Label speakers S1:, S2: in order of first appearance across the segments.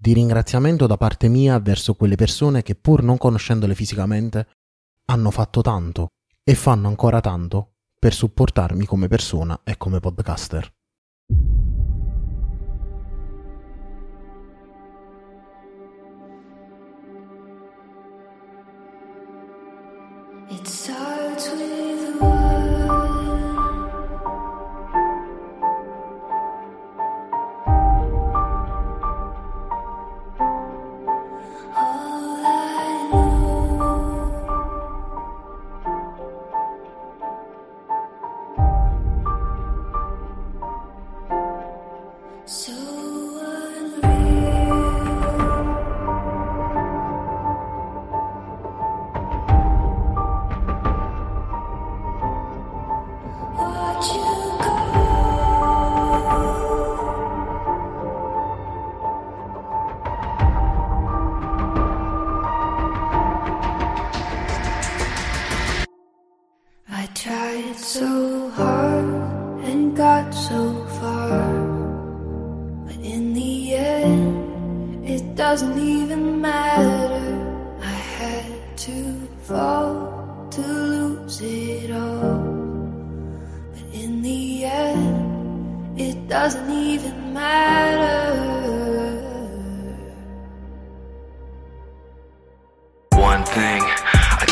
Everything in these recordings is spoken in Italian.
S1: di ringraziamento da parte mia verso quelle persone che pur non conoscendole fisicamente hanno fatto tanto e fanno ancora tanto per supportarmi come persona e come podcaster.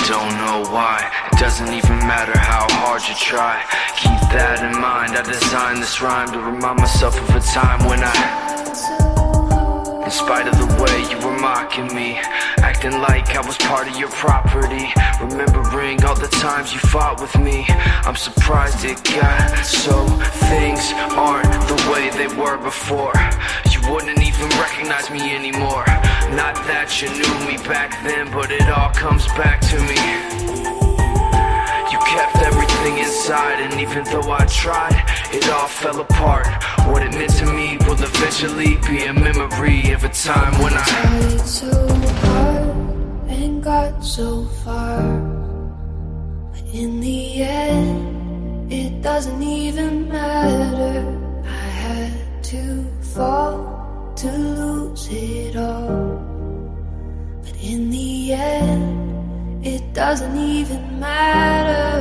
S2: Don't know why. It doesn't even matter how hard you try. Keep that in mind. I designed this rhyme to remind myself of a time when I. In spite of the way you were mocking me, acting like I was part of your property, remembering all the times you fought with me, I'm surprised it got so. Things aren't the way they were before. You wouldn't even recognize me anymore. Not that you knew me back then, but it all comes back to me. You kept everything inside, and even though I tried, it all fell apart. What it meant to me will eventually be a memory of a time when I.
S3: tried so hard and got so far. But in the end, it doesn't even matter. I had to fall to lose it all. But in the end, it doesn't even matter.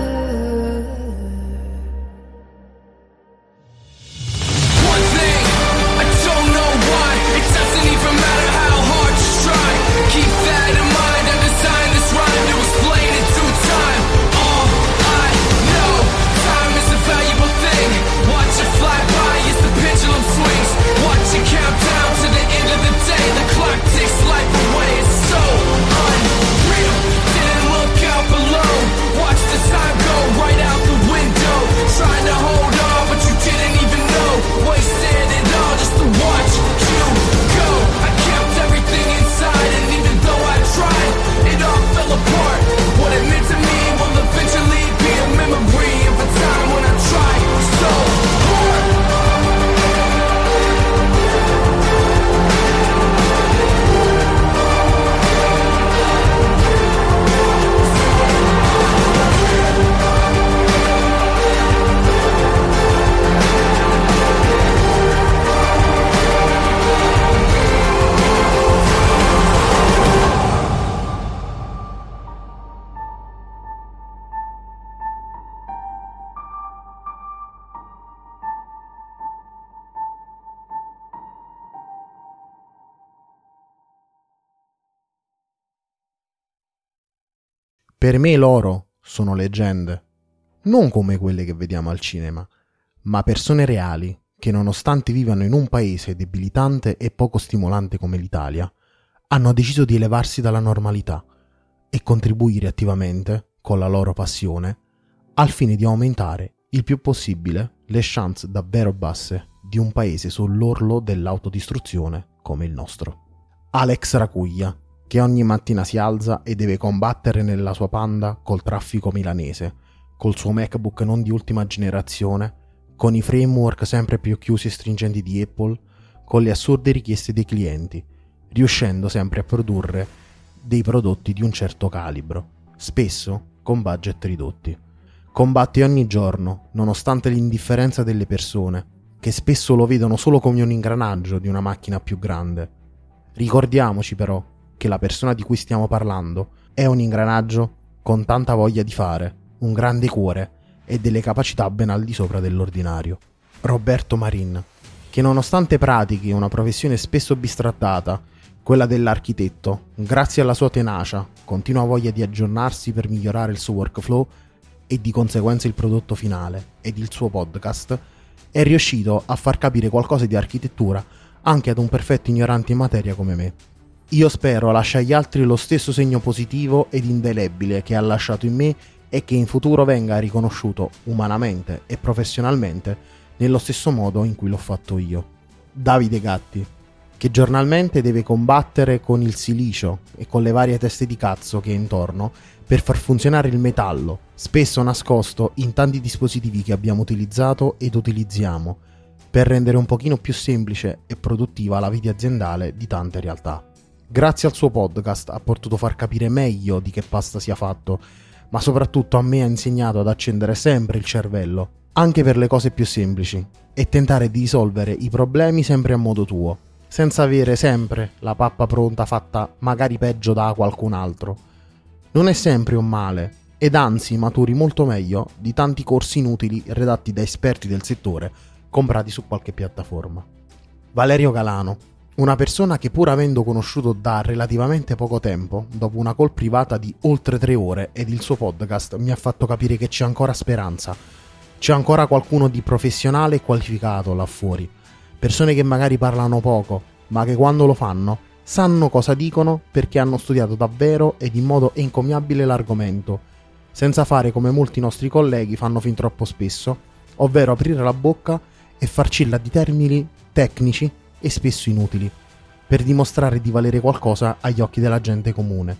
S1: Per me loro sono leggende, non come quelle che vediamo al cinema, ma persone reali che nonostante vivano in un paese debilitante e poco stimolante come l'Italia, hanno deciso di elevarsi dalla normalità e contribuire attivamente, con la loro passione, al fine di aumentare il più possibile le chance davvero basse di un paese sull'orlo dell'autodistruzione come il nostro. Alex Racuglia, che ogni mattina si alza e deve combattere nella sua panda col traffico milanese, col suo MacBook non di ultima generazione, con i framework sempre più chiusi e stringenti di Apple, con le assurde richieste dei clienti, riuscendo sempre a produrre dei prodotti di un certo calibro, spesso con budget ridotti. Combatte ogni giorno, nonostante l'indifferenza delle persone, che spesso lo vedono solo come un ingranaggio di una macchina più grande. Ricordiamoci però che la persona di cui stiamo parlando è un ingranaggio con tanta voglia di fare, un grande cuore e delle capacità ben al di sopra dell'ordinario. Roberto Marin, che nonostante pratichi una professione spesso bistrattata, quella dell'architetto, grazie alla sua tenacia, continua voglia di aggiornarsi per migliorare il suo workflow e di conseguenza il prodotto finale ed il suo podcast, è riuscito a far capire qualcosa di architettura anche ad un perfetto ignorante in materia come me. Io spero lascia agli altri lo stesso segno positivo ed indelebile che ha lasciato in me e che in futuro venga riconosciuto umanamente e professionalmente nello stesso modo in cui l'ho fatto io. Davide Gatti, che giornalmente deve combattere con il silicio e con le varie teste di cazzo che è intorno per far funzionare il metallo, spesso nascosto in tanti dispositivi che abbiamo utilizzato ed utilizziamo, per rendere un pochino più semplice e produttiva la vita aziendale di tante realtà. Grazie al suo podcast ha potuto far capire meglio di che pasta sia fatto ma soprattutto a me ha insegnato ad accendere sempre il cervello, anche per le cose più semplici, e tentare di risolvere i problemi sempre a modo tuo, senza avere sempre la pappa pronta fatta magari peggio da qualcun altro. Non è sempre un male, ed anzi maturi molto meglio di tanti corsi inutili redatti da esperti del settore comprati su qualche piattaforma. Valerio Galano, una persona che pur avendo conosciuto da relativamente poco tempo, dopo una call privata di oltre tre ore ed il suo podcast mi ha fatto capire che c'è ancora speranza. C'è ancora qualcuno di professionale e qualificato là fuori. Persone che magari parlano poco, ma che quando lo fanno sanno cosa dicono perché hanno studiato davvero ed in modo encomiabile l'argomento, senza fare come molti nostri colleghi fanno fin troppo spesso, ovvero aprire la bocca e farcilla di termini tecnici e spesso inutili, per dimostrare di valere qualcosa agli occhi della gente comune,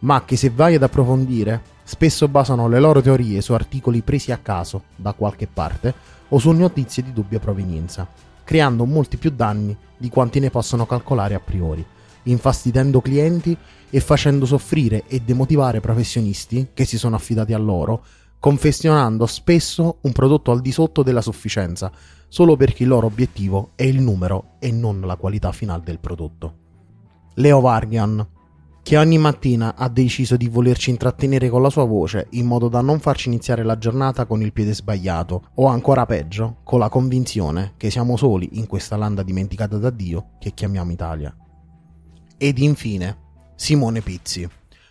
S1: ma che se vai ad approfondire, spesso basano le loro teorie su articoli presi a caso da qualche parte o su notizie di dubbia provenienza, creando molti più danni di quanti ne possono calcolare a priori, infastidendo clienti e facendo soffrire e demotivare professionisti che si sono affidati a loro, confezionando spesso un prodotto al di sotto della sufficienza, solo perché il loro obiettivo è il numero e non la qualità finale del prodotto. Leo Vargian, che ogni mattina ha deciso di volerci intrattenere con la sua voce in modo da non farci iniziare la giornata con il piede sbagliato o ancora peggio con la convinzione che siamo soli in questa landa dimenticata da Dio che chiamiamo Italia. Ed infine Simone Pizzi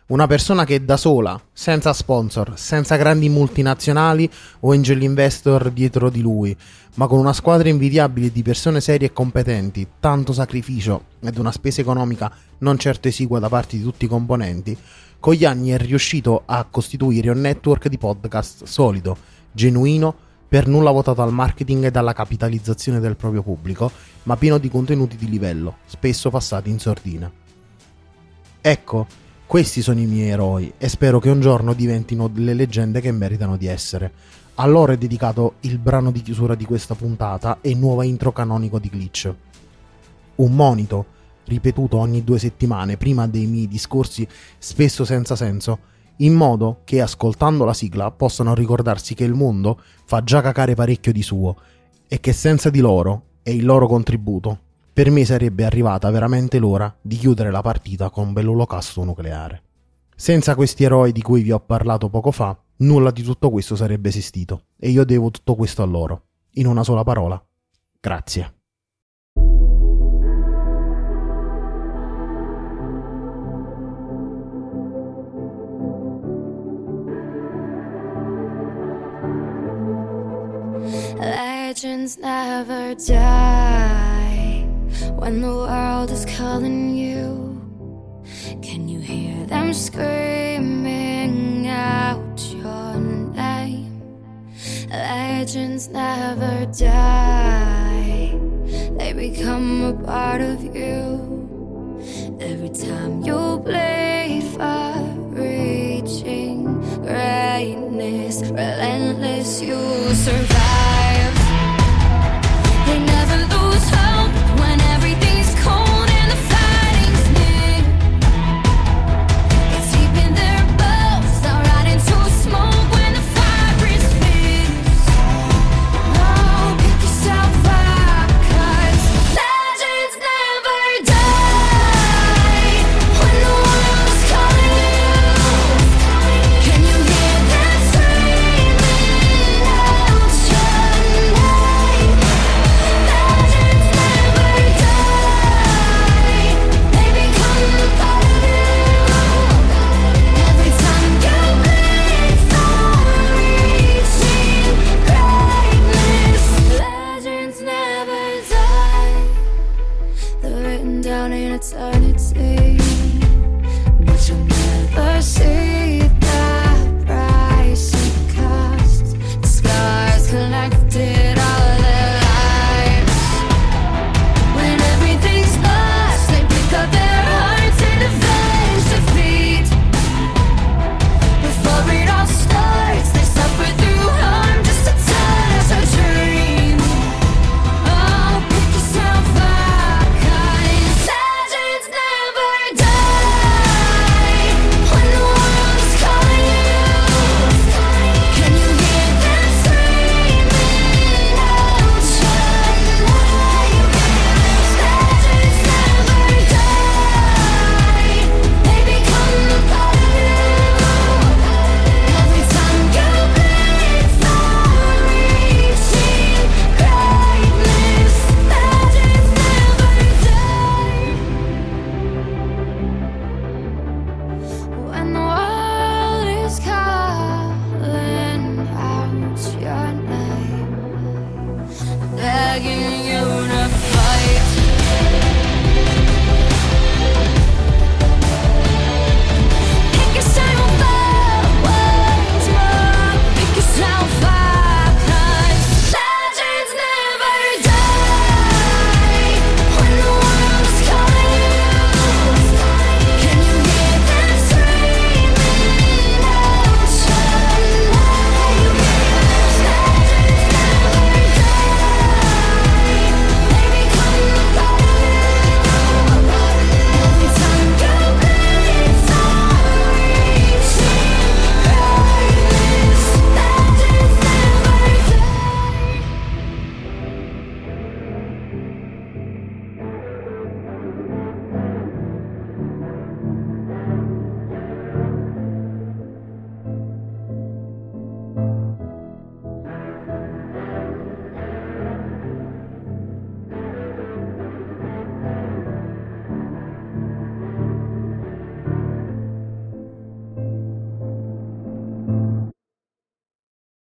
S1: una persona che da sola, senza sponsor, senza grandi multinazionali o angel investor dietro di lui, ma con una squadra invidiabile di persone serie e competenti, tanto sacrificio ed una spesa economica non certo esigua da parte di tutti i componenti, con gli anni è riuscito a costituire un network di podcast solido, genuino, per nulla votato al marketing e alla capitalizzazione del proprio pubblico, ma pieno di contenuti di livello, spesso passati in sordina. Ecco, questi sono i miei eroi e spero che un giorno diventino delle leggende che meritano di essere. A loro è dedicato il brano di chiusura di questa puntata e nuova intro canonico di Glitch. Un monito, ripetuto ogni due settimane prima dei miei discorsi spesso senza senso, in modo che ascoltando la sigla possano ricordarsi che il mondo fa già cacare parecchio di suo e che senza di loro e il loro contributo per me sarebbe arrivata veramente l'ora di chiudere la partita con un bell'olocausto nucleare. Senza questi eroi di cui vi ho parlato poco fa, nulla di tutto questo sarebbe esistito e io devo tutto questo a loro. In una sola parola, grazie.
S3: Legends never die. When the world is calling you. Can you hear them screaming out your name? Legends never die, they become a part of you. Every time you bleed far reaching greatness, relentless, you survive.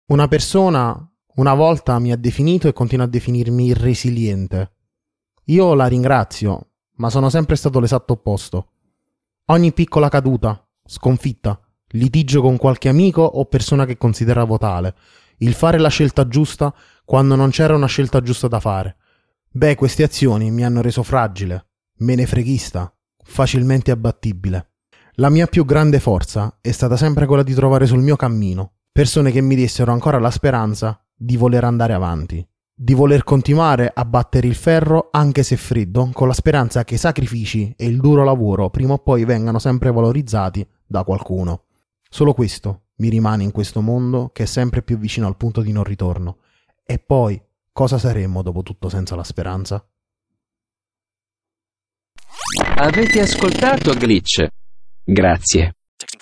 S1: Una persona una volta mi ha definito e continua a definirmi irresiliente. Io la ringrazio, ma sono sempre stato l'esatto opposto. Ogni piccola caduta, sconfitta, litigio con qualche amico o persona che consideravo tale, il fare la scelta giusta quando non c'era una scelta giusta da fare. Beh, queste azioni mi hanno reso fragile, menefreghista, facilmente abbattibile. La mia più grande forza è stata sempre quella di trovare sul mio cammino persone che mi dessero ancora la speranza di voler andare avanti, di voler continuare a battere il ferro anche se freddo, con la speranza che i sacrifici e il duro lavoro prima o poi vengano sempre valorizzati da qualcuno. Solo questo mi rimane in questo mondo che è sempre più vicino al punto di non ritorno. E poi, cosa saremmo dopo tutto senza la speranza?
S4: Avete ascoltato Glitch? Grazie.